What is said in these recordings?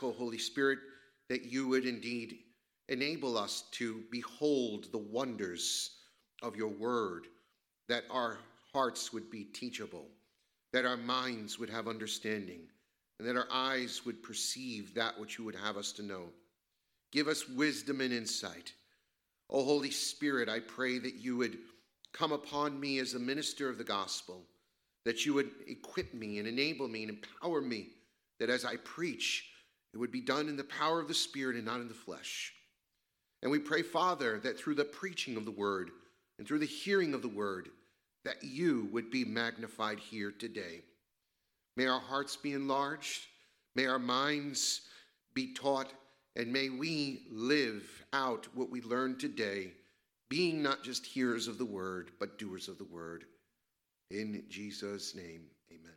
Holy Spirit, that you would indeed enable us to behold the wonders of your word, that our hearts would be teachable, that our minds would have understanding, and that our eyes would perceive that which you would have us to know. Give us wisdom and insight. O Holy Spirit, I pray that you would come upon me as a minister of the gospel, that you would equip me and enable me and empower me, that as I preach, it would be done in the power of the Spirit and not in the flesh. And we pray, Father, that through the preaching of the word and through the hearing of the word, that you would be magnified here today. May our hearts be enlarged, may our minds be taught, and may we live out what we learned today, being not just hearers of the word, but doers of the word. In Jesus' name, amen.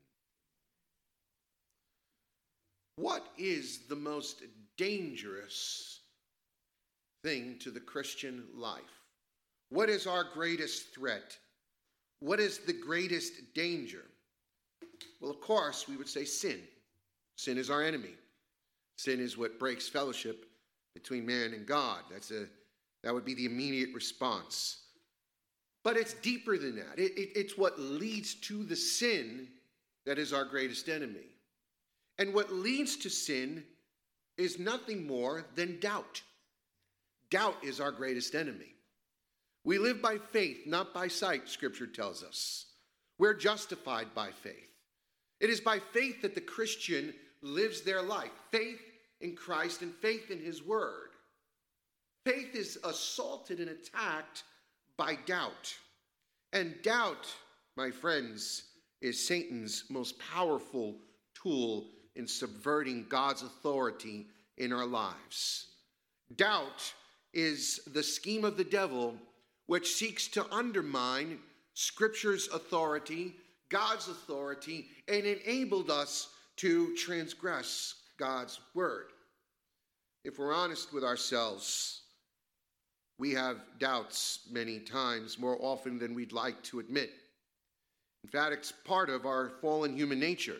What is the most dangerous thing to the Christian life? What is our greatest threat? What is the greatest danger? Well, of course, we would say sin. Sin is our enemy. Sin is what breaks fellowship between man and God. That's a, that would be the immediate response. But it's deeper than that. It, it, it's what leads to the sin that is our greatest enemy. And what leads to sin is nothing more than doubt. Doubt is our greatest enemy. We live by faith, not by sight, Scripture tells us. We're justified by faith. It is by faith that the Christian lives their life faith in Christ and faith in His Word. Faith is assaulted and attacked by doubt. And doubt, my friends, is Satan's most powerful tool in subverting God's authority in our lives. Doubt is the scheme of the devil which seeks to undermine Scripture's authority, God's authority, and enabled us to transgress God's word. If we're honest with ourselves, we have doubts many times, more often than we'd like to admit. In fact, it's part of our fallen human nature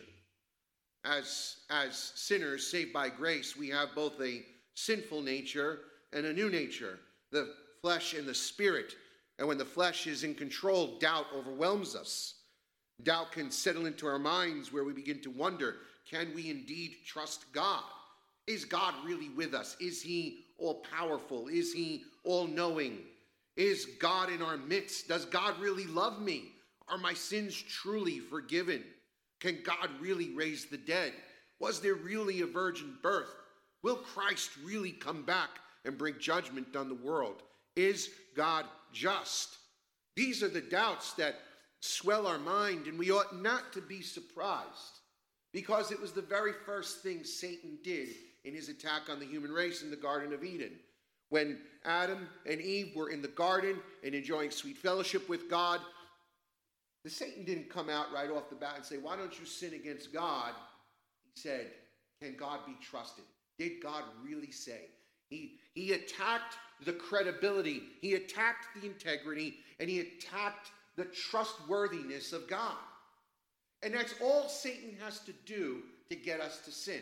as, as sinners saved by grace, we have both a sinful nature and a new nature, the flesh and the spirit. And when the flesh is in control, doubt overwhelms us. Doubt can settle into our minds where we begin to wonder can we indeed trust God? Is God really with us? Is He all powerful? Is He all knowing? Is God in our midst? Does God really love me? Are my sins truly forgiven? Can God really raise the dead? Was there really a virgin birth? Will Christ really come back and bring judgment on the world? Is God just? These are the doubts that swell our mind, and we ought not to be surprised because it was the very first thing Satan did in his attack on the human race in the Garden of Eden. When Adam and Eve were in the garden and enjoying sweet fellowship with God, the Satan didn't come out right off the bat and say, Why don't you sin against God? He said, Can God be trusted? Did God really say? He, he attacked the credibility, he attacked the integrity, and he attacked the trustworthiness of God. And that's all Satan has to do to get us to sin,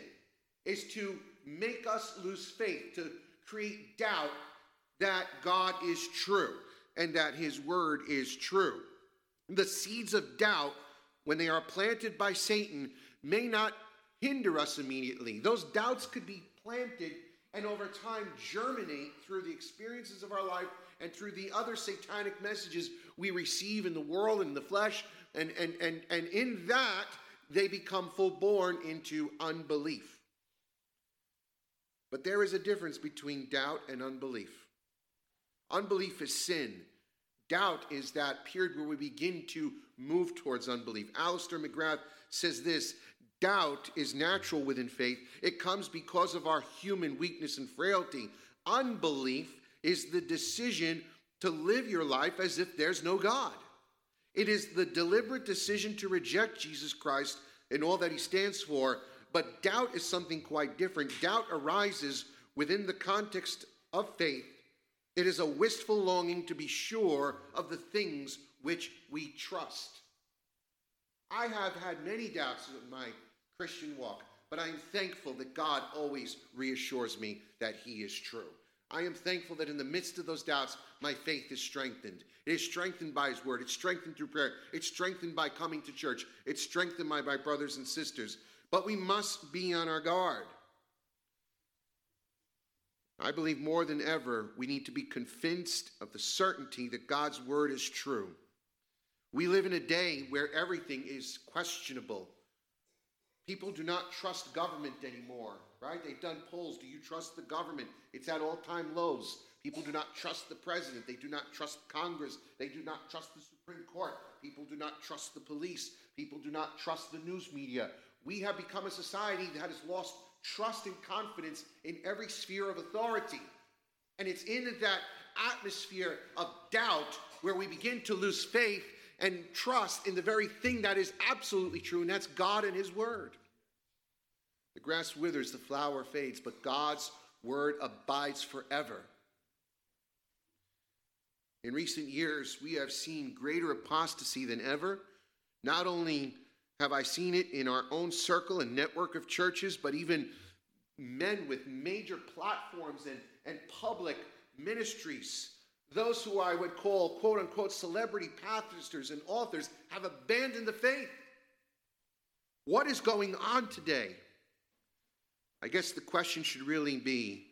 is to make us lose faith, to create doubt that God is true and that his word is true. The seeds of doubt, when they are planted by Satan, may not hinder us immediately. Those doubts could be planted and over time germinate through the experiences of our life and through the other satanic messages we receive in the world and the flesh. And, and, and, and in that, they become full born into unbelief. But there is a difference between doubt and unbelief. Unbelief is sin. Doubt is that period where we begin to move towards unbelief. Alister McGrath says this doubt is natural within faith, it comes because of our human weakness and frailty. Unbelief is the decision to live your life as if there's no God. It is the deliberate decision to reject Jesus Christ and all that he stands for. But doubt is something quite different. Doubt arises within the context of faith it is a wistful longing to be sure of the things which we trust. I have had many doubts in my Christian walk. but I am thankful that God always reassures me that He is true. I am thankful that in the midst of those doubts, my faith is strengthened. It is strengthened by His Word. It's strengthened through prayer. It's strengthened by coming to church. It's strengthened by my brothers and sisters. But we must be on our guard. I believe more than ever, we need to be convinced of the certainty that God's Word is true. We live in a day where everything is questionable. People do not trust government anymore, right? They've done polls. Do you trust the government? It's at all time lows. People do not trust the president. They do not trust Congress. They do not trust the Supreme Court. People do not trust the police. People do not trust the news media. We have become a society that has lost trust and confidence in every sphere of authority. And it's in that atmosphere of doubt where we begin to lose faith and trust in the very thing that is absolutely true, and that's God and His Word. The grass withers, the flower fades, but God's Word abides forever. In recent years, we have seen greater apostasy than ever. Not only have I seen it in our own circle and network of churches, but even men with major platforms and, and public ministries those who I would call quote unquote celebrity pastors and authors have abandoned the faith. What is going on today? I guess the question should really be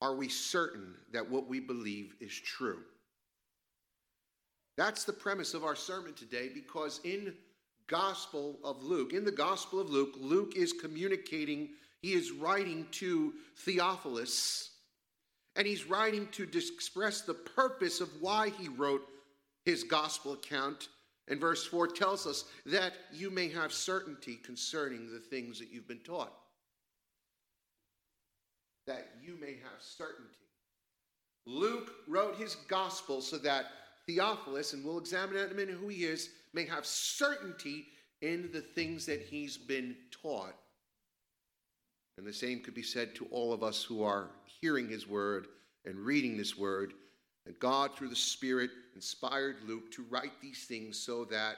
are we certain that what we believe is true? That's the premise of our sermon today because in Gospel of Luke, in the Gospel of Luke, Luke is communicating, he is writing to Theophilus and he's writing to express the purpose of why he wrote his gospel account. And verse 4 tells us that you may have certainty concerning the things that you've been taught. That you may have certainty. Luke wrote his gospel so that Theophilus, and we'll examine in a minute who he is, may have certainty in the things that he's been taught. And the same could be said to all of us who are hearing his word and reading this word. And God, through the Spirit, inspired Luke to write these things so that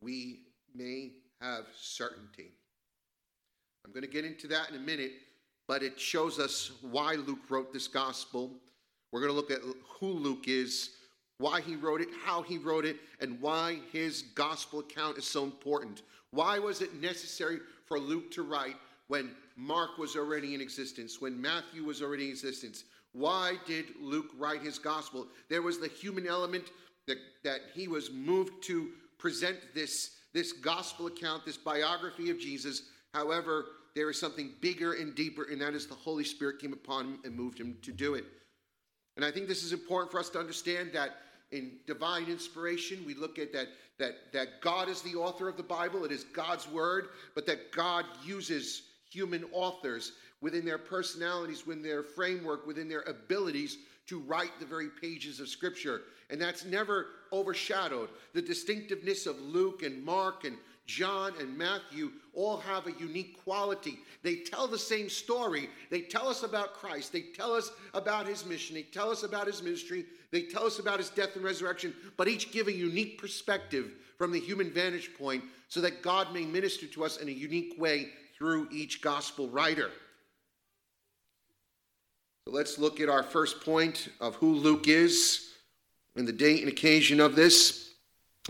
we may have certainty. I'm going to get into that in a minute, but it shows us why Luke wrote this gospel. We're going to look at who Luke is, why he wrote it, how he wrote it, and why his gospel account is so important. Why was it necessary for Luke to write when Mark was already in existence, when Matthew was already in existence. Why did Luke write his gospel? There was the human element that, that he was moved to present this, this gospel account, this biography of Jesus. However, there is something bigger and deeper, and that is the Holy Spirit came upon him and moved him to do it. And I think this is important for us to understand that in divine inspiration, we look at that, that, that God is the author of the Bible, it is God's word, but that God uses human authors within their personalities, within their framework, within their abilities to write the very pages of Scripture. And that's never overshadowed. The distinctiveness of Luke and Mark and John and Matthew all have a unique quality. They tell the same story. They tell us about Christ. They tell us about his mission. They tell us about his ministry. They tell us about his death and resurrection, but each give a unique perspective from the human vantage point so that God may minister to us in a unique way through each gospel writer. So let's look at our first point of who Luke is and the date and occasion of this.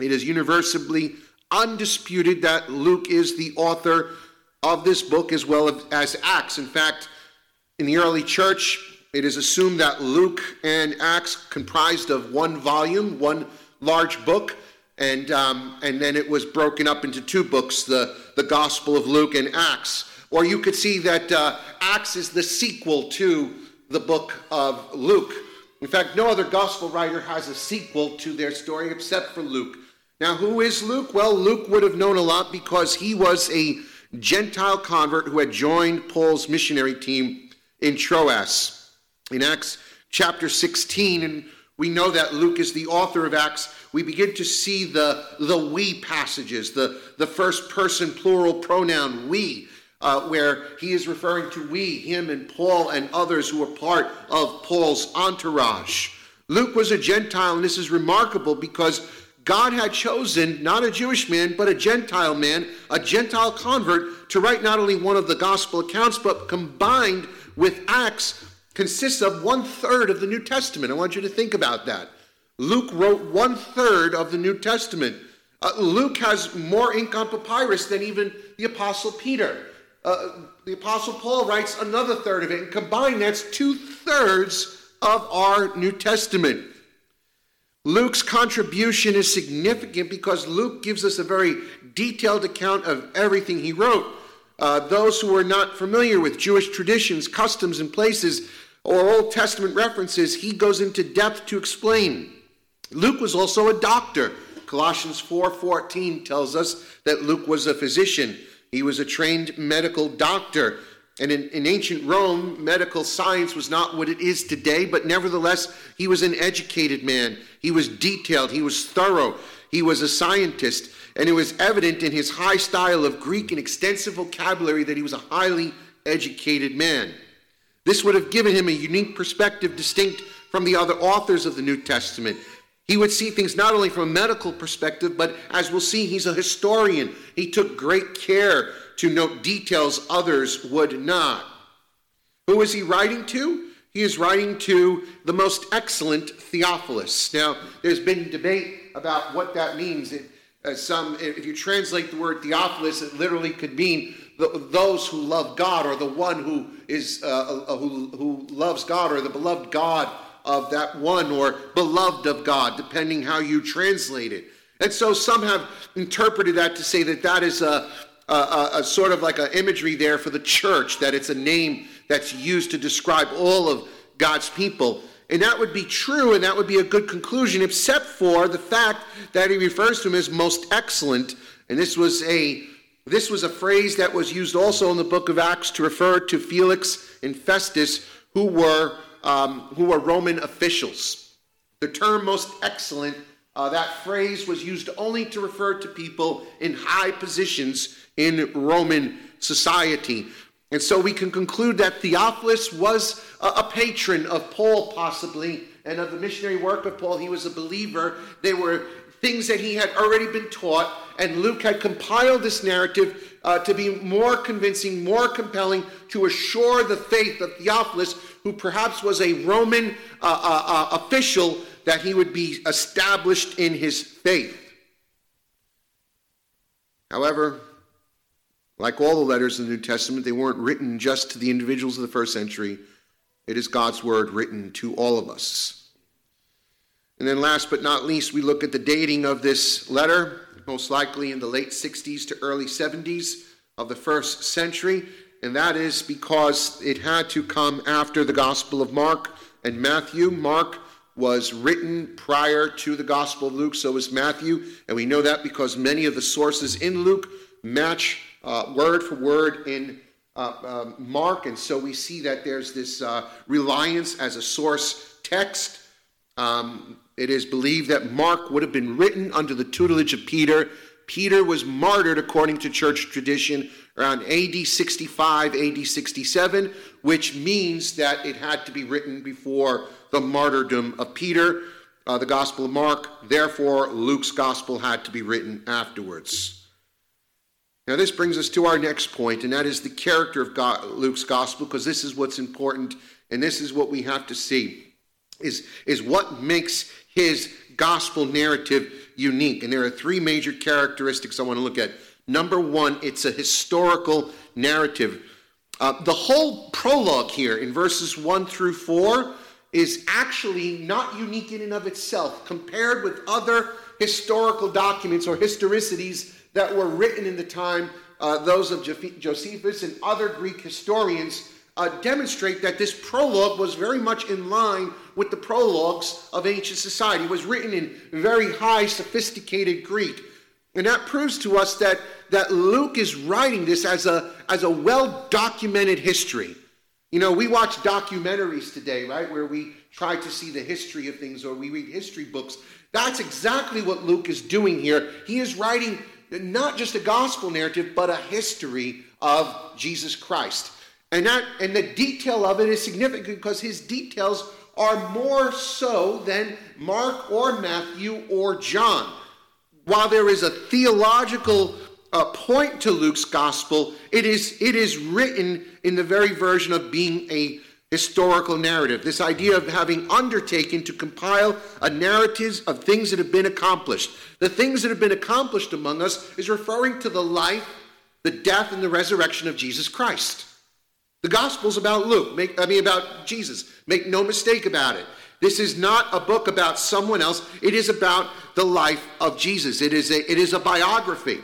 It is universally undisputed that Luke is the author of this book as well as Acts. In fact, in the early church, it is assumed that Luke and Acts comprised of one volume, one large book and, um, and then it was broken up into two books the, the Gospel of Luke and Acts. Or you could see that uh, Acts is the sequel to the book of Luke. In fact, no other gospel writer has a sequel to their story except for Luke. Now, who is Luke? Well, Luke would have known a lot because he was a Gentile convert who had joined Paul's missionary team in Troas. In Acts chapter 16, and we know that Luke is the author of Acts, we begin to see the, the we passages, the, the first person plural pronoun we, uh, where he is referring to we, him, and Paul, and others who were part of Paul's entourage. Luke was a Gentile, and this is remarkable because God had chosen not a Jewish man, but a Gentile man, a Gentile convert, to write not only one of the gospel accounts, but combined with Acts, consists of one third of the New Testament. I want you to think about that. Luke wrote one third of the New Testament. Uh, Luke has more ink on papyrus than even the Apostle Peter. Uh, the Apostle Paul writes another third of it, and combined, that's two thirds of our New Testament. Luke's contribution is significant because Luke gives us a very detailed account of everything he wrote. Uh, those who are not familiar with Jewish traditions, customs, and places, or Old Testament references, he goes into depth to explain. Luke was also a doctor. Colossians 4:14 tells us that Luke was a physician. He was a trained medical doctor. And in, in, ancient Rome, medical science was not what it is today, but nevertheless, he was an educated man. He was detailed, he was thorough, he was a scientist, and it was evident in his high style of Greek and extensive vocabulary that he was a highly educated man. This would have given him a unique perspective distinct from the other authors of the New Testament. He would see things not only from a medical perspective, but as we'll see, he's a historian. He took great care to note details others would not. Who is he writing to? He is writing to the most excellent Theophilus. Now, there's been debate about what that means. It, uh, some, if you translate the word Theophilus, it literally could mean the, those who love God, or the one who is uh, uh, who, who loves God, or the beloved God of that one, or beloved of God, depending how you translate it. And so some have interpreted that to say that that is a, a, a, sort of like an imagery there for the church, that it's a name that's used to describe all of God's people. And that would be true, and that would be a good conclusion, except for the fact that he refers to him as most excellent. And this was a this was a phrase that was used also in the book of Acts to refer to Felix and Festus, who were um, who were Roman officials. The term most excellent, uh, that phrase was used only to refer to people in high positions in Roman society. And so we can conclude that Theophilus was a, patron of Paul, possibly, and of the missionary work of Paul. He was a believer. There were things that he had already been taught, and Luke had compiled this narrative uh, to be more convincing, more compelling, to assure the faith of Theophilus, who perhaps was a Roman uh, uh, uh official, that he would be established in his faith. However, like all the letters in the New Testament, they weren't written just to the individuals of the first century. It is God's word written to all of us. And then, last but not least, we look at the dating of this letter, most likely in the late 60s to early 70s of the first century. And that is because it had to come after the Gospel of Mark and Matthew. Mark was written prior to the Gospel of Luke, so was Matthew. And we know that because many of the sources in Luke match uh, word for word in uh, uh, Mark, and so we see that there's this uh, reliance as a source text. Um, it is believed that Mark would have been written under the tutelage of Peter. Peter was martyred according to church tradition around AD 65, AD 67, which means that it had to be written before the martyrdom of Peter, uh, the Gospel of Mark. Therefore, Luke's Gospel had to be written afterwards. Now, this brings us to our next point, and that is the character of God, Luke's gospel, because this is what's important, and this is what we have to see, is, is what makes his gospel narrative unique. And there are three major characteristics I want to look at. Number one, it's a historical narrative. Uh, the whole prologue here in verses 1 through 4 is actually not unique in and of itself compared with other historical documents or historicities that were written in the time, uh, those of Josephus and other Greek historians, uh, demonstrate that this prologue was very much in line with the prologues of ancient society. It was written in very high, sophisticated Greek. And that proves to us that, that Luke is writing this as a, as a well documented history. You know, we watch documentaries today, right, where we try to see the history of things or we read history books. That's exactly what Luke is doing here. He is writing not just a gospel narrative, but a history of Jesus Christ. And that and the detail of it is significant because his details are more so than Mark or Matthew or John. while there is a theological uh, point to Luke's gospel, it is, it is written in the very version of being a historical narrative. This idea of having undertaken to compile a narrative of things that have been accomplished. The things that have been accomplished among us is referring to the life, the death, and the resurrection of Jesus Christ. The gospel's about Luke, make, I mean about Jesus. Make no mistake about it. This is not a book about someone else. It is about the life of Jesus. It is a, it is a biography.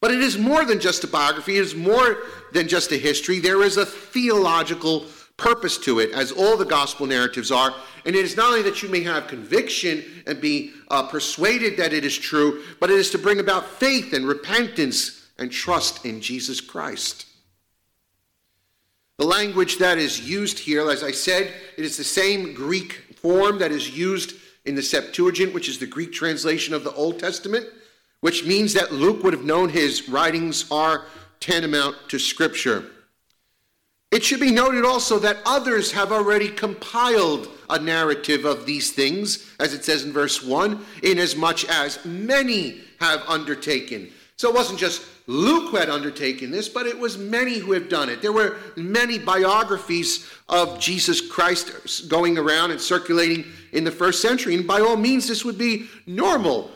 But it is more than just a biography. It is more than just a history. There is a theological purpose to it, as all the gospel narratives are. And it is not only that you may have conviction and be uh, persuaded that it is true, but it is to bring about faith and repentance and trust in Jesus Christ. The language that is used here, as I said, it is the same Greek form that is used in the Septuagint, which is the Greek translation of the Old Testament, which means that Luke would have known his writings are tantamount to Scripture. It should be noted also that others have already compiled a narrative of these things, as it says in verse 1, inasmuch as many have undertaken. So it wasn't just Luke who had undertaken this, but it was many who have done it. There were many biographies of Jesus Christ going around and circulating in the first century. And by all means, this would be normal.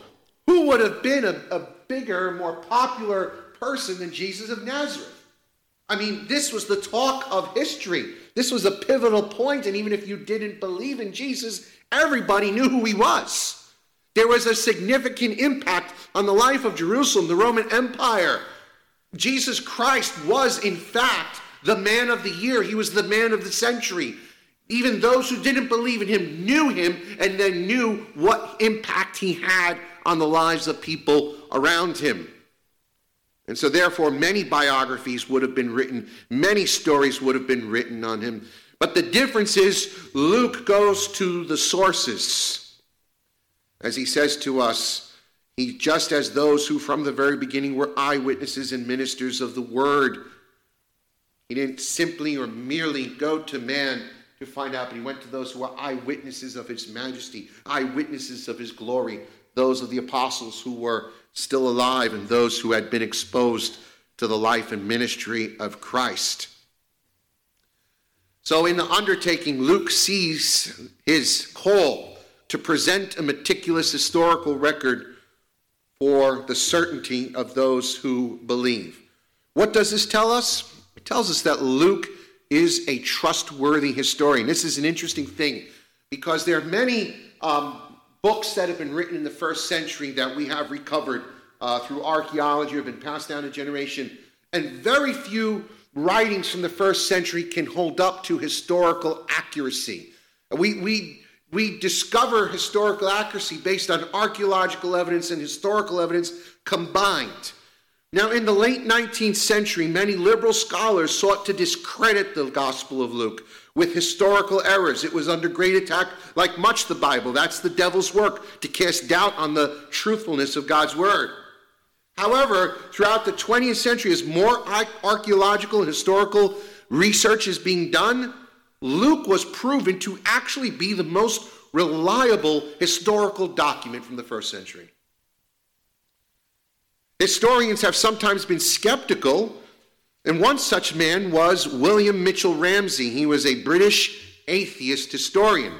Who would have been a, a bigger, more popular person than Jesus of Nazareth? I mean, this was the talk of history. This was a pivotal point, and even if you didn't believe in Jesus, everybody knew who he was. There was a significant impact on the life of Jerusalem, the Roman Empire. Jesus Christ was, in fact, the man of the year. He was the man of the century. Even those who didn't believe in him knew him and then knew what impact he had on the lives of people around him. And so, therefore, many biographies would have been written, many stories would have been written on him. But the difference is Luke goes to the sources. As he says to us, he just as those who from the very beginning were eyewitnesses and ministers of the word. He didn't simply or merely go to man to find out, but he went to those who were eyewitnesses of his majesty, eyewitnesses of his glory, those of the apostles who were still alive and those who had been exposed to the life and ministry of Christ. So, in the undertaking, Luke sees his call to present a meticulous historical record for the certainty of those who believe. What does this tell us? It tells us that Luke is a trustworthy historian. This is an interesting thing because there are many um, books that have been written in the first century that we have recovered uh, through archaeology or been passed down a generation, and very few writings from the first century can hold up to historical accuracy. We, we we discover historical accuracy based on archaeological evidence and historical evidence combined. Now, in the late 19th century, many liberal scholars sought to discredit the Gospel of Luke with historical errors. It was under great attack, like much the Bible. That's the devil's work, to cast doubt on the truthfulness of God's Word. However, throughout the 20th century, as more archaeological and historical research is being done, Luke was proven to actually be the most reliable historical document from the first century. Historians have sometimes been skeptical, and one such man was William Mitchell Ramsay. He was a British atheist historian.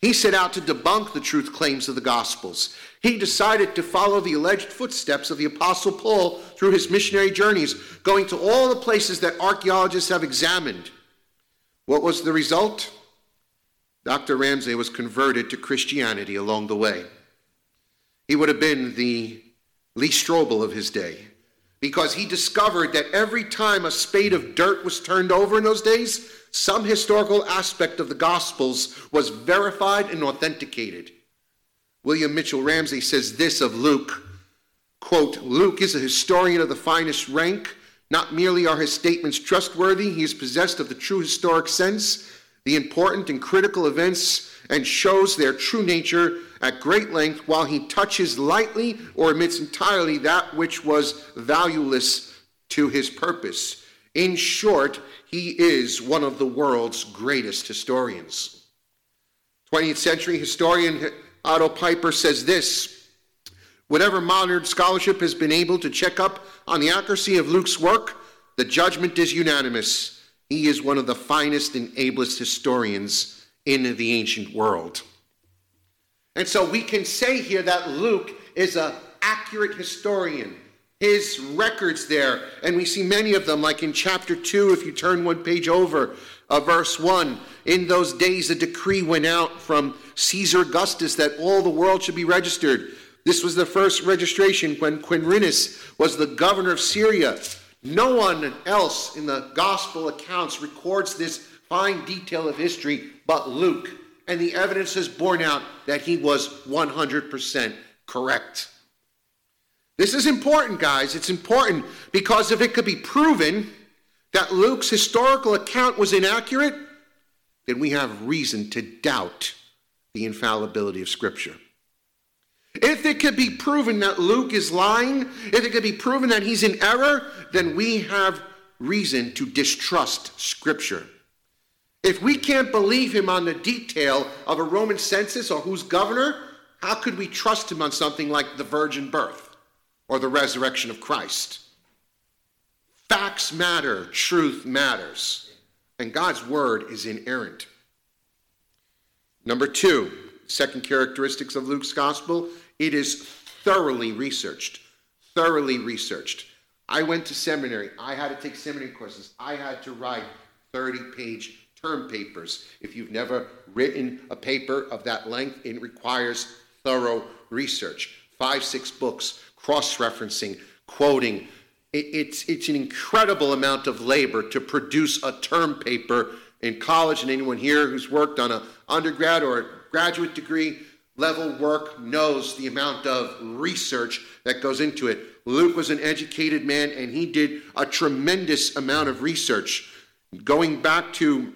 He set out to debunk the truth claims of the Gospels. He decided to follow the alleged footsteps of the Apostle Paul through his missionary journeys, going to all the places that archaeologists have examined. What was the result? Dr. Ramsay was converted to Christianity along the way. He would have been the Lee Strobel of his day because he discovered that every time a spade of dirt was turned over in those days, some historical aspect of the Gospels was verified and authenticated. William Mitchell Ramsay says this of Luke quote, Luke is a historian of the finest rank not merely are his statements trustworthy, he is possessed of the true historic sense, the important and critical events, and shows their true nature at great length, while he touches lightly or omits entirely that which was valueless to his purpose. In short, he is one of the world's greatest historians. 20th century historian Otto Piper says this Whatever modern scholarship has been able to check up on the accuracy of Luke's work, the judgment is unanimous. He is one of the finest and ablest historians in the ancient world. And so we can say here that Luke is an accurate historian. His records there, and we see many of them, like in chapter 2, if you turn one page over, uh, verse 1. In those days, a decree went out from Caesar Augustus that all the world should be registered. This was the first registration when Quirinius was the governor of Syria. No one else in the gospel accounts records this fine detail of history but Luke. And the evidence has borne out that he was 100% correct. This is important, guys. It's important because if it could be proven that Luke's historical account was inaccurate, then we have reason to doubt the infallibility of Scripture. If it could be proven that Luke is lying, if it could be proven that he's in error, then we have reason to distrust Scripture. If we can't believe him on the detail of a Roman census or who's governor, how could we trust him on something like the virgin birth or the resurrection of Christ? Facts matter, truth matters, and God's word is inerrant. Number two, second characteristics of Luke's gospel it is thoroughly researched. Thoroughly researched. I went to seminary. I had to take seminary courses. I had to write 30 page term papers. If you've never written a paper of that length, it requires thorough research. Five, six books, cross referencing, quoting. It, it's, it's an incredible amount of labor to produce a term paper in college, and anyone here who's worked on an undergrad or a graduate degree level work knows the amount of research that goes into it. Luke was an educated man, and he did a tremendous amount of research. Going back to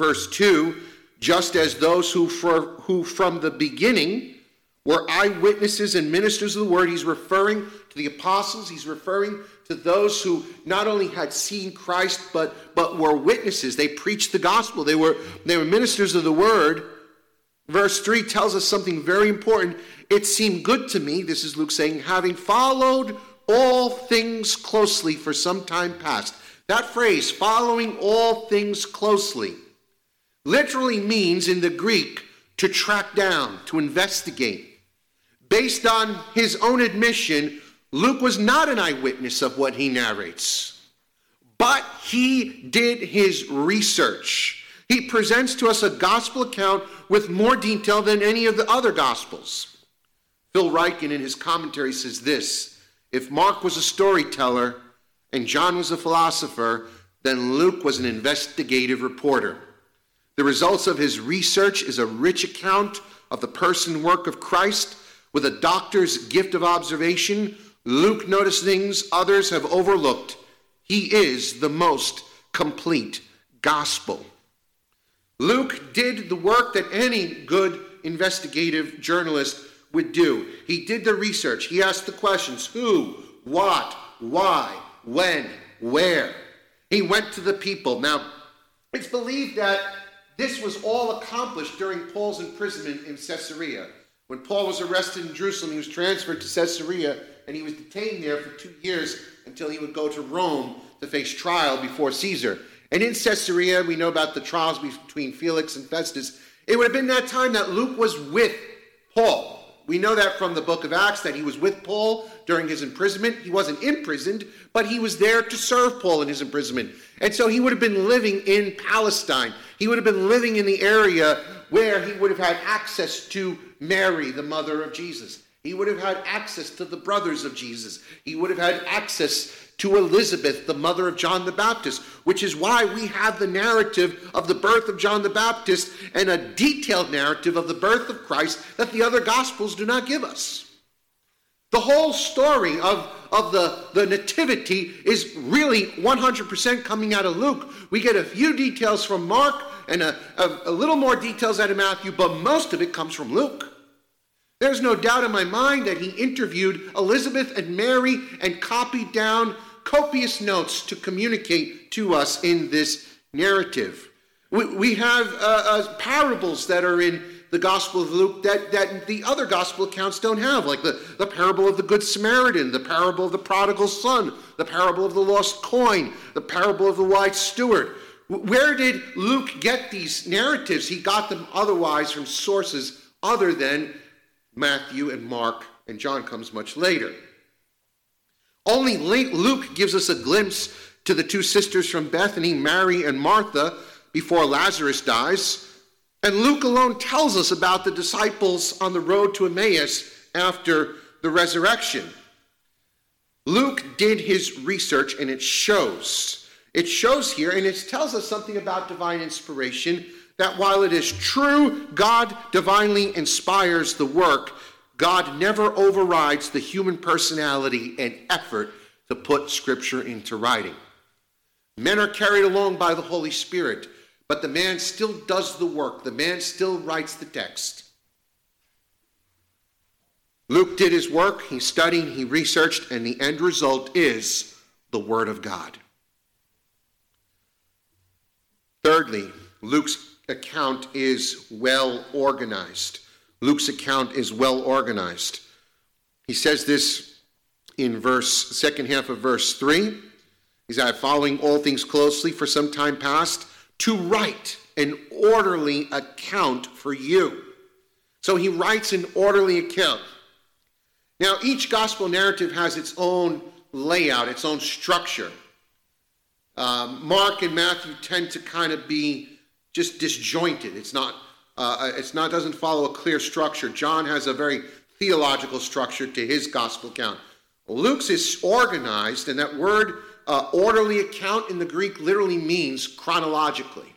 verse 2 just as those who, for, who from the beginning were eyewitnesses and ministers of the word. He's referring to the apostles, he's referring to those who not only had seen Christ but, but were witnesses. They preached the gospel, they were, they were ministers of the word. Verse 3 tells us something very important. It seemed good to me, this is Luke saying, having followed all things closely for some time past. That phrase, following all things closely, literally means in the Greek to track down, to investigate. Based on his own admission, Luke was not an eyewitness of what he narrates, but he did his research. He presents to us a gospel account with more detail than any of the other gospels. Phil Ryken, in his commentary, says this If Mark was a storyteller and John was a philosopher, then Luke was an investigative reporter. The results of his research is a rich account of the person work of Christ with a doctor's gift of observation. Luke noticed things others have overlooked. He is the most complete gospel. Luke did the work that any good investigative journalist would do. He did the research. He asked the questions who, what, why, when, where. He went to the people. Now, it's believed that this was all accomplished during Paul's imprisonment in Caesarea. When Paul was arrested in Jerusalem, he was transferred to Caesarea and he was detained there for two years until he would go to Rome to face trial before Caesar. And in Caesarea, we know about the trials between Felix and Festus. It would have been that time that Luke was with Paul. We know that from the book of Acts that he was with Paul during his imprisonment. He wasn't imprisoned, but he was there to serve Paul in his imprisonment. And so he would have been living in Palestine. He would have been living in the area where he would have had access to Mary, the mother of Jesus. He would have had access to the brothers of Jesus. He would have had access to Elizabeth, the mother of John the Baptist, which is why we have the narrative of the birth of John the Baptist and a detailed narrative of the birth of Christ that the other Gospels do not give us. The whole story of, of the, the Nativity is really 100% coming out of Luke. We get a few details from Mark and a, a, a little more details out of Matthew, but most of it comes from Luke. There's no doubt in my mind that he interviewed Elizabeth and Mary and copied down copious notes to communicate to us in this narrative. We, we have uh, uh, parables that are in the Gospel of Luke that, that the other Gospel accounts don't have, like the, the parable of the Good Samaritan, the parable of the prodigal son, the parable of the lost coin, the parable of the wise steward. Where did Luke get these narratives? He got them otherwise from sources other than Matthew and Mark, and John comes much later. Only Luke gives us a glimpse to the two sisters from Bethany, Mary and Martha, before Lazarus dies. And Luke alone tells us about the disciples on the road to Emmaus after the resurrection. Luke did his research and it shows. It shows here and it tells us something about divine inspiration that while it is true God divinely inspires the work, God never overrides the human personality and effort to put Scripture into writing. Men are carried along by the Holy Spirit, but the man still does the work. The man still writes the text. Luke did his work, he studied, he researched, and the end result is the Word of God. Thirdly, Luke's account is well organized. Luke's account is well organized. He says this in verse second half of verse 3. He's following all things closely for some time past to write an orderly account for you. So he writes an orderly account. Now, each gospel narrative has its own layout, its own structure. Um, Mark and Matthew tend to kind of be just disjointed. It's not uh, it's not doesn't follow a clear structure. John has a very theological structure to his gospel account. Luke's is organized, and that word uh, orderly account in the Greek literally means chronologically.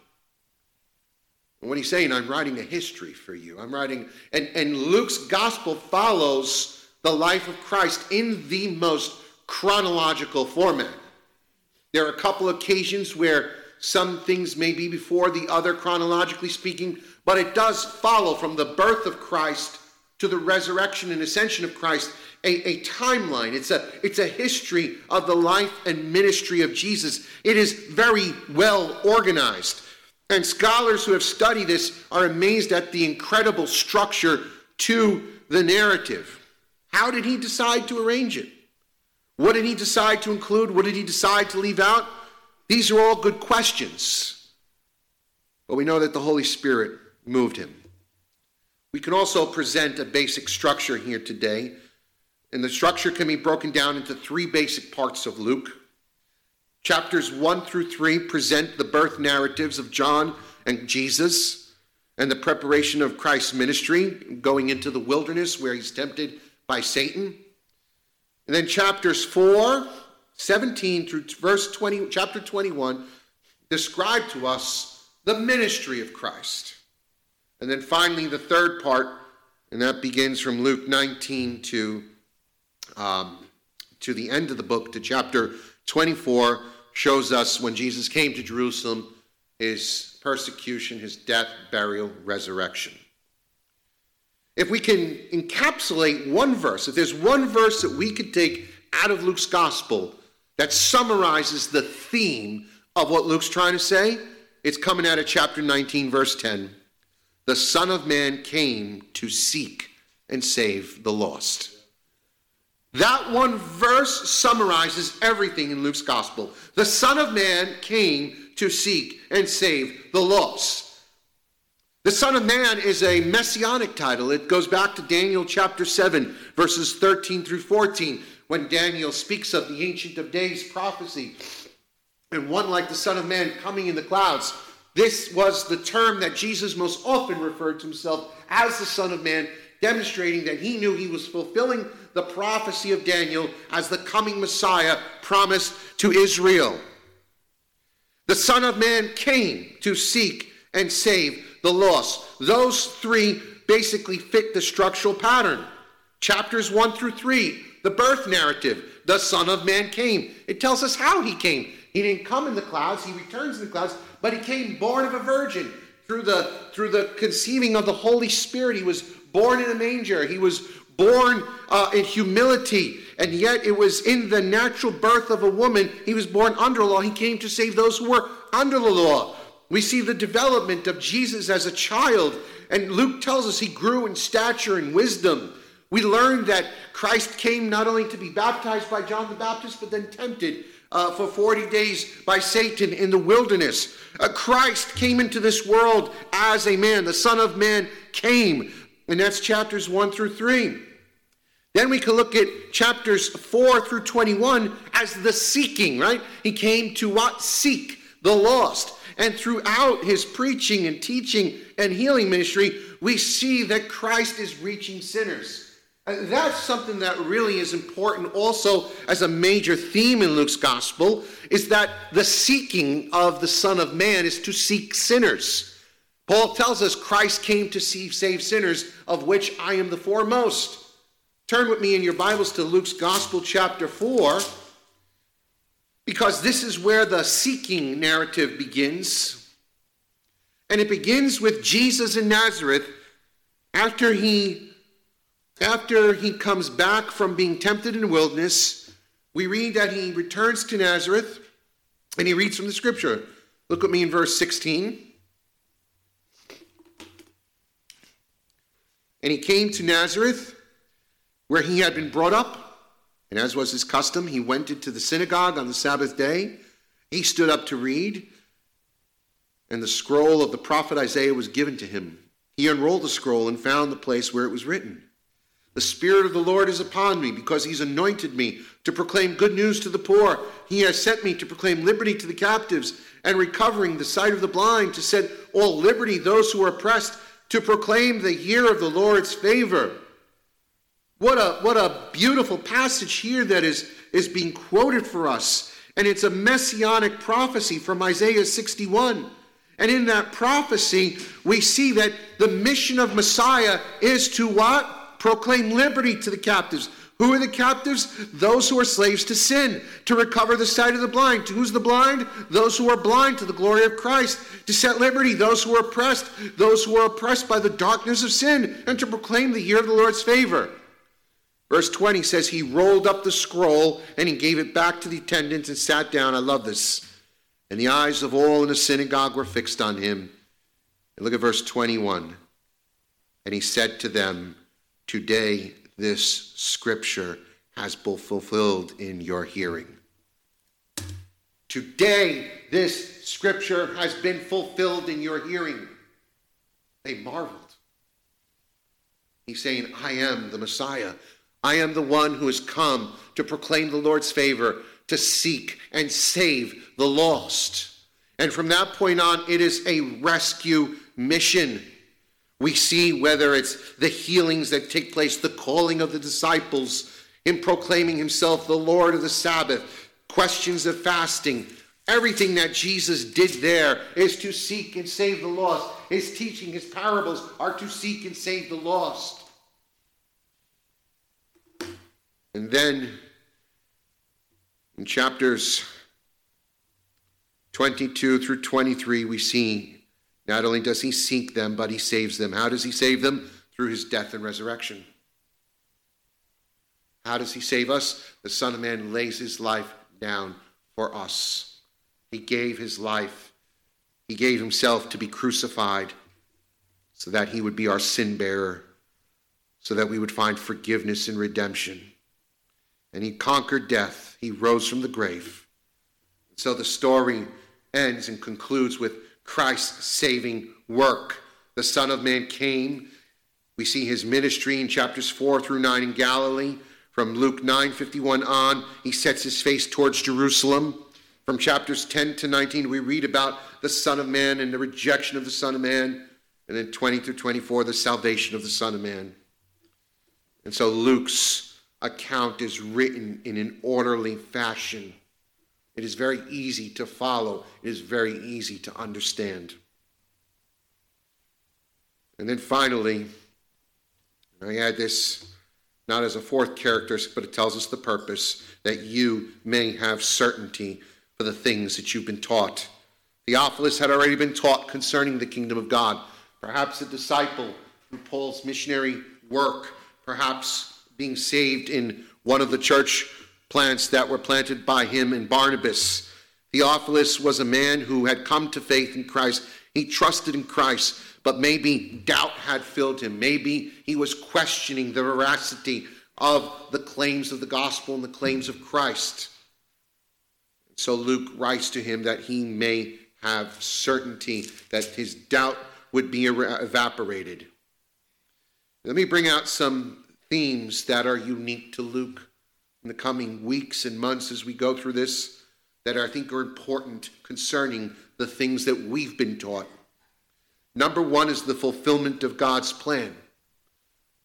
And what he's saying, I'm writing a history for you. I'm writing, and, and Luke's gospel follows the life of Christ in the most chronological format. There are a couple occasions where some things may be before the other, chronologically speaking, but it does follow from the birth of Christ to the resurrection and ascension of Christ a, a, timeline. It's a, it's a history of the life and ministry of Jesus. It is very well organized. And scholars who have studied this are amazed at the incredible structure to the narrative. How did he decide to arrange it? What did he decide to include? What did he decide to leave out? These are all good questions. But we know that the Holy Spirit moved him. We can also present a basic structure here today, and the structure can be broken down into three basic parts of Luke. Chapters 1 through 3 present the birth narratives of John and Jesus and the preparation of Christ's ministry, going into the wilderness where he's tempted by Satan. And then chapters 4, 17 through verse 20, chapter 21 describe to us the ministry of Christ. And then finally, the third part, and that begins from Luke 19 to, um, to the end of the book, to chapter 24, shows us when Jesus came to Jerusalem, his persecution, his death, burial, resurrection. If we can encapsulate one verse, if there's one verse that we could take out of Luke's gospel that summarizes the theme of what Luke's trying to say, it's coming out of chapter 19, verse 10 the Son of Man came to seek and save the lost. That one verse summarizes everything in Luke's gospel. The Son of Man came to seek and save the lost. The Son of Man is a messianic title. It goes back to Daniel chapter 7, verses 13 through 14, when Daniel speaks of the Ancient of Days prophecy and one like the Son of Man coming in the clouds. This was the term that Jesus most often referred to himself as the Son of Man, demonstrating that he knew he was fulfilling the prophecy of Daniel as the coming Messiah promised to Israel. The Son of Man came to seek and save the lost. Those three basically fit the structural pattern. Chapters 1 through 3, the birth narrative, the Son of Man came. It tells us how he came. He didn't come in the clouds, he returns in the clouds, but he came born of a virgin through the through the conceiving of the Holy Spirit. He was born in a manger. He was born uh, in humility, and yet it was in the natural birth of a woman. He was born under law. He came to save those who were under the law. We see the development of Jesus as a child And Luke tells us he grew in stature and wisdom. We learn that Christ came not only to be baptized by John the Baptist, but then tempted uh, for 40 days by Satan in the wilderness. Uh, Christ came into this world as a man. The Son of Man came. And that's chapters 1 through 3. Then we can look at chapters 4 through 21 as the seeking, right? He came to what? Seek the lost. And throughout his preaching and teaching and healing ministry, we see that Christ is reaching sinners. And that's something that really is important also as a major theme in Luke's gospel is that the seeking of the Son of Man is to seek sinners. Paul tells us Christ came to see, save sinners, of which I am the foremost. Turn with me in your Bibles to Luke's Gospel, chapter 4, because this is where the seeking narrative begins. And it begins with Jesus in Nazareth after he after he comes back from being tempted in the wilderness, we read that he returns to Nazareth and he reads from the scripture. Look at me in verse 16. And he came to Nazareth, where he had been brought up. And as was his custom, he went into the synagogue on the Sabbath day. He stood up to read, and the scroll of the prophet Isaiah was given to him. He unrolled the scroll and found the place where it was written the Spirit of the Lord is upon me because he's anointed me to proclaim good news to the poor. He has sent me to proclaim liberty to the captives and recovering the sight of the blind, to set all liberty those who are oppressed, to proclaim the year of the Lord's favor. What a, what a beautiful passage here that is, is being quoted for us. And it's a messianic prophecy from Isaiah 61. And in that prophecy, we see that the mission of Messiah is to what? Proclaim liberty to the captives. Who are the captives? Those who are slaves to sin, to recover the sight of the blind. To who's the blind? Those who are blind to the glory of Christ. To set liberty those who are oppressed, those who are oppressed by the darkness of sin, and to proclaim the year of the Lord's favor. Verse 20 says, He rolled up the scroll and he gave it back to the attendants and sat down. I love this. And the eyes of all in the synagogue were fixed on him. And look at verse 21. And he said to them, Today, this scripture has been fulfilled in your hearing. Today, this scripture has been fulfilled in your hearing. They marveled. He's saying, I am the Messiah. I am the one who has come to proclaim the Lord's favor, to seek and save the lost. And from that point on, it is a rescue mission. We see whether it's the healings that take place, the calling of the disciples, in proclaiming himself the Lord of the Sabbath, questions of fasting. Everything that Jesus did there is to seek and save the lost. His teaching, his parables are to seek and save the lost. And then in chapters 22 through 23, we see not only does he seek them, but he saves them. How does he save them? Through his death and resurrection. How does he save us? The Son of Man lays his life down for us. He gave his life, he gave himself to be crucified so that he would be our sin bearer, so that we would find forgiveness and redemption. And he conquered death, he rose from the grave. So the story ends and concludes with Christ's saving work. The Son of Man came. We see his ministry in chapters 4 through 9 in Galilee. From Luke 9:51 on, he sets his face towards Jerusalem. From chapters 10 to 19, we read about the Son of Man and the rejection of the Son of Man. And then 20 through 24, the salvation of the Son of Man. And so Luke's account is written in an orderly fashion. It is very easy to follow, it is very easy to understand. And then finally, I add this not as a fourth character, but it tells us the purpose that you may have certainty for the things that you've been taught. Theophilus had already been taught concerning the kingdom of God. Perhaps a disciple through Paul's missionary work, perhaps being saved in one of the church plants that were planted by him and Barnabas. Theophilus was a man who had come to faith in Christ. He trusted in Christ, but maybe doubt had filled him. Maybe he was questioning the veracity of the claims of the gospel and the claims of Christ. So Luke writes to him that he may have certainty that his doubt would be evaporated. Let me bring out some themes that are unique to Luke in the coming weeks and months as we go through this that I think are important concerning the things that we've been taught. Number one is the fulfillment of God's plan.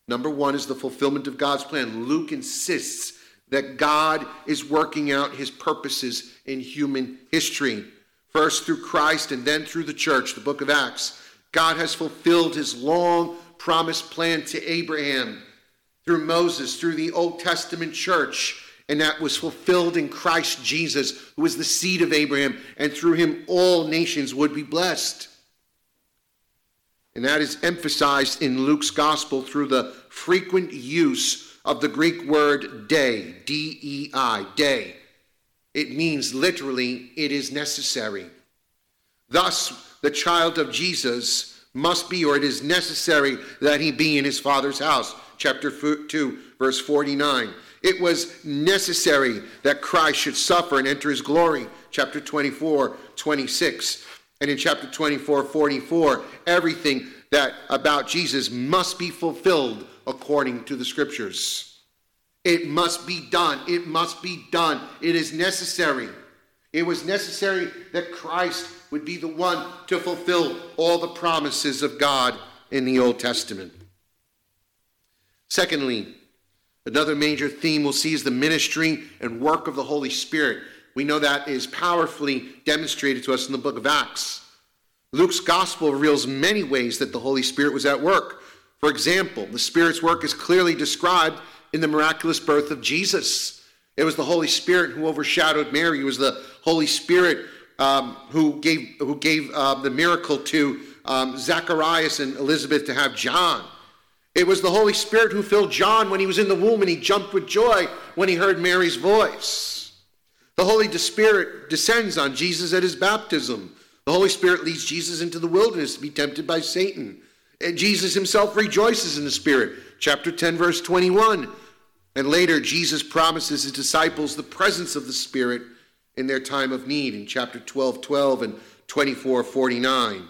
Number one is the fulfillment of God's plan. Luke insists that God is working out his purposes in human history. First through Christ and then through the church, the book of Acts. God has fulfilled his long promised plan to Abraham through Moses, through the Old Testament church, and that was fulfilled in Christ Jesus, who was the seed of Abraham, and through him all nations would be blessed. And that is emphasized in Luke's gospel through the frequent use of the Greek word dei, D E I, dei. It means literally, it is necessary. Thus, the child of Jesus must be, or it is necessary that he be in his father's house. Chapter 2, verse 49. It was necessary that Christ should suffer and enter his glory. Chapter 24, 26. And in chapter 24, 44, everything that about Jesus must be fulfilled according to the scriptures. It must be done. It must be done. It is necessary. It was necessary that Christ would be the one to fulfill all the promises of God in the Old Testament. Secondly, another major theme we'll see is the ministry and work of the Holy Spirit. We know that is powerfully demonstrated to us in the book of Acts. Luke's gospel reveals many ways that the Holy Spirit was at work. For example, the Spirit's work is clearly described in the miraculous birth of Jesus. It was the Holy Spirit who overshadowed Mary. It was the Holy Spirit um, who gave, who gave uh, the miracle to um, Zacharias and Elizabeth to have John. It was the Holy Spirit who filled John when he was in the womb and he jumped with joy when he heard Mary's voice. The Holy Spirit descends on Jesus at his baptism. The Holy Spirit leads Jesus into the wilderness to be tempted by Satan. And Jesus himself rejoices in the Spirit. Chapter 10, verse 21. And later, Jesus promises his disciples the presence of the Spirit in their time of need in chapter 12, 12 and 24, 49.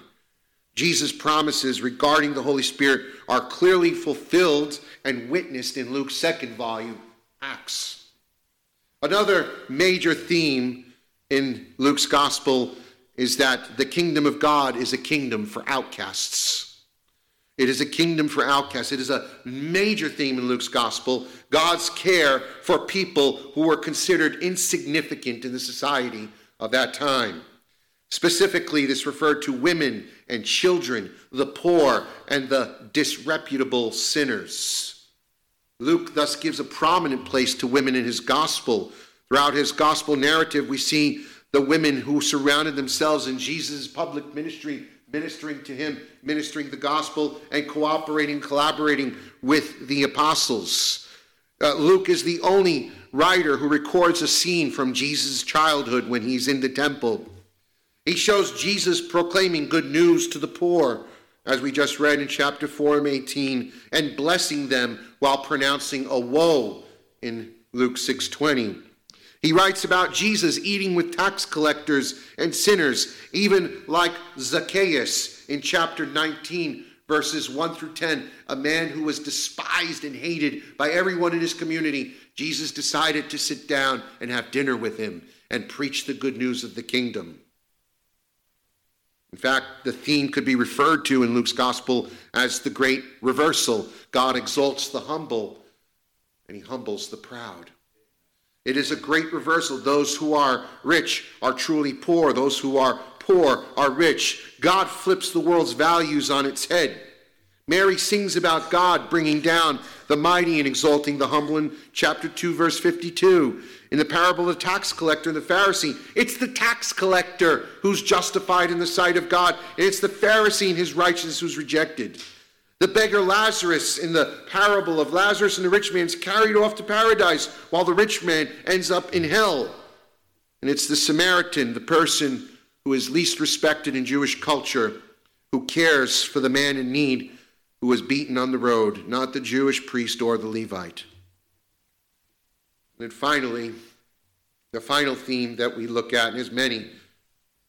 Jesus' promises regarding the Holy Spirit are clearly fulfilled and witnessed in Luke's second volume, Acts. Another major theme in Luke's gospel is that the kingdom of God is a kingdom for outcasts. It is a kingdom for outcasts. It is a major theme in Luke's gospel God's care for people who were considered insignificant in the society of that time. Specifically, this referred to women and children, the poor, and the disreputable sinners. Luke thus gives a prominent place to women in his gospel. Throughout his gospel narrative, we see the women who surrounded themselves in Jesus' public ministry ministering to him, ministering the gospel, and cooperating, collaborating with the apostles. Uh, Luke is the only writer who records a scene from Jesus' childhood when he's in the temple. He shows Jesus proclaiming good news to the poor, as we just read in chapter 4 and 18, and blessing them while pronouncing a woe in Luke 6:20. He writes about Jesus eating with tax collectors and sinners, even like Zacchaeus in chapter 19, verses 1 through 10, a man who was despised and hated by everyone in his community. Jesus decided to sit down and have dinner with him and preach the good news of the kingdom. In fact, the theme could be referred to in Luke's gospel as the great reversal. God exalts the humble and he humbles the proud. It is a great reversal. Those who are rich are truly poor. Those who are poor are rich. God flips the world's values on its head. Mary sings about God bringing down the mighty and exalting the humble in chapter 2, verse 52. In the parable of the tax collector and the Pharisee, it's the tax collector who's justified in the sight of God, and it's the Pharisee and his righteousness who's rejected. The beggar Lazarus in the parable of Lazarus and the rich man is carried off to paradise while the rich man ends up in hell. And it's the Samaritan, the person who is least respected in Jewish culture, who cares for the man in need who was beaten on the road, not the Jewish priest or the Levite. And finally, the final theme that we look at, and there's many,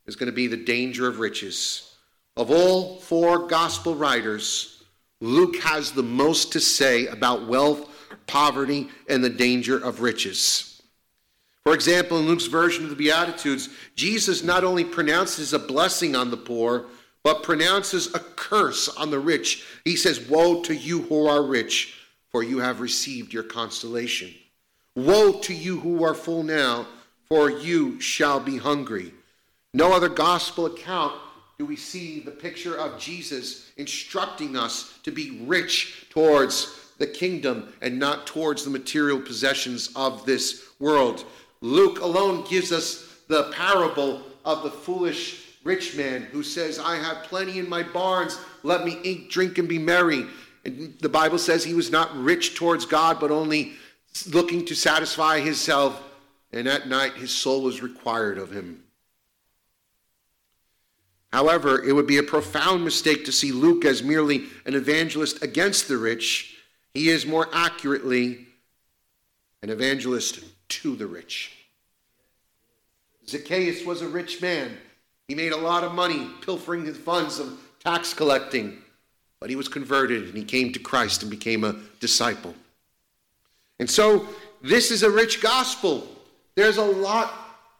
is going to be the danger of riches. Of all four gospel writers, Luke has the most to say about wealth, poverty, and the danger of riches. For example, in Luke's version of the Beatitudes, Jesus not only pronounces a blessing on the poor, but pronounces a curse on the rich. He says, Woe to you who are rich, for you have received your consolation. Woe to you who are full now, for you shall be hungry. No other gospel account do we see the picture of Jesus instructing us to be rich towards the kingdom and not towards the material possessions of this world. Luke alone gives us the parable of the foolish rich man who says, I have plenty in my barns, let me eat, drink, and be merry. And the Bible says he was not rich towards God, but only looking to satisfy himself. And at night his soul was required of him. However, it would be a profound mistake to see Luke as merely an evangelist against the rich. He is more accurately an evangelist to the rich. Zacchaeus was a rich man. He made a lot of money pilfering the funds of tax collecting, but he was converted and he came to Christ and became a disciple. And so, this is a rich gospel. There's a lot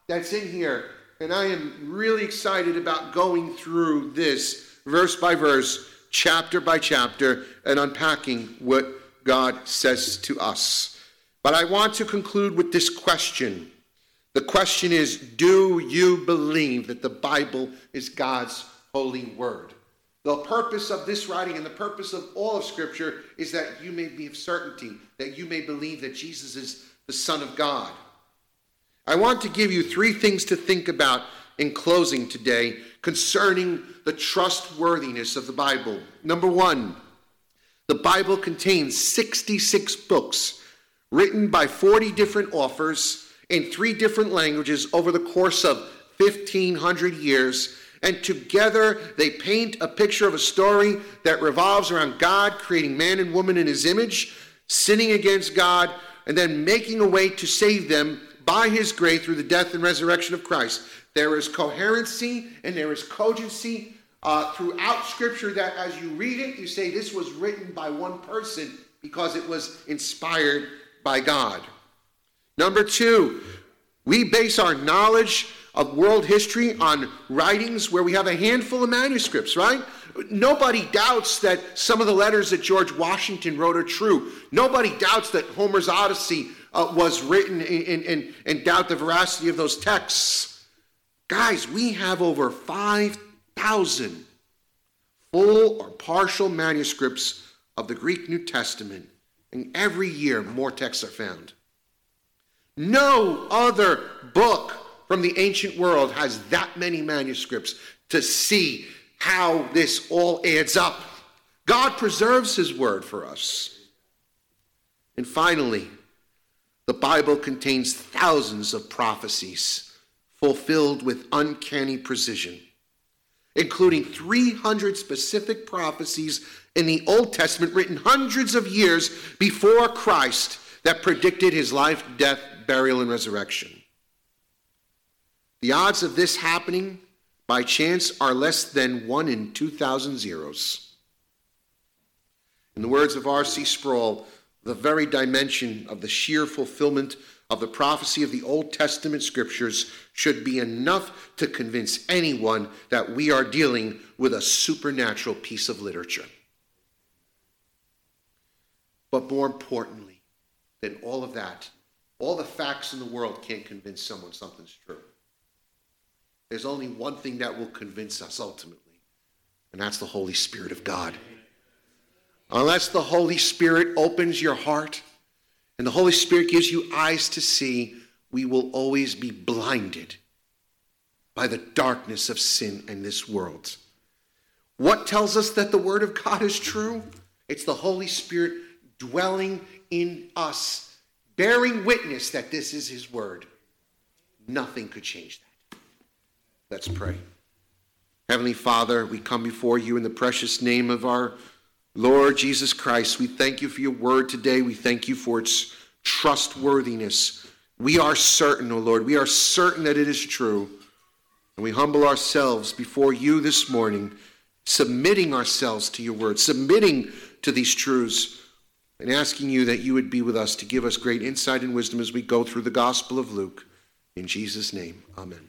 that's in here, and I am really excited about going through this verse by verse, chapter by chapter, and unpacking what God says to us. But I want to conclude with this question. The question is Do you believe that the Bible is God's holy word? The purpose of this writing and the purpose of all of Scripture is that you may be of certainty, that you may believe that Jesus is the Son of God. I want to give you three things to think about in closing today concerning the trustworthiness of the Bible. Number one, the Bible contains 66 books written by 40 different authors in three different languages over the course of 1,500 years. And together they paint a picture of a story that revolves around God creating man and woman in his image, sinning against God, and then making a way to save them by his grace through the death and resurrection of Christ. There is coherency and there is cogency uh, throughout Scripture that as you read it, you say this was written by one person because it was inspired by God. Number two, we base our knowledge of world history on writings where we have a handful of manuscripts, right? Nobody doubts that some of the letters that George Washington wrote are true. Nobody doubts that Homer's Odyssey uh, was written and, and, and doubt the veracity of those texts. Guys, we have over 5,000 full or partial manuscripts of the Greek New Testament and every year, more texts are found. No other book from the ancient world has that many manuscripts to see how this all adds up. God preserves His word for us. And finally, the Bible contains thousands of prophecies fulfilled with uncanny precision, including 300 specific prophecies in the Old Testament written hundreds of years before Christ that predicted his life, death, burial, and resurrection. The odds of this happening by chance are less than 1 in 2,000 zeros. In the words of R.C. Sproul, the very dimension of the sheer fulfillment of the prophecy of the Old Testament scriptures should be enough to convince anyone that we are dealing with a supernatural piece of literature. But more importantly than all of that, all the facts in the world can't convince someone something's true. There's only one thing that will convince us ultimately, and that's the Holy Spirit of God. Unless the Holy Spirit opens your heart and the Holy Spirit gives you eyes to see, we will always be blinded by the darkness of sin in this world. What tells us that the Word of God is true? It's the Holy Spirit dwelling in us, bearing witness that this is His word. Nothing could change that. Let's pray. Heavenly Father, we come before you in the precious name of our Lord Jesus Christ. We thank you for your word today. We thank you for its trustworthiness. We are certain, O oh Lord, we are certain that it is true. And we humble ourselves before you this morning, submitting ourselves to your word, submitting to these truths, and asking you that you would be with us to give us great insight and wisdom as we go through the Gospel of Luke. In Jesus' name, amen.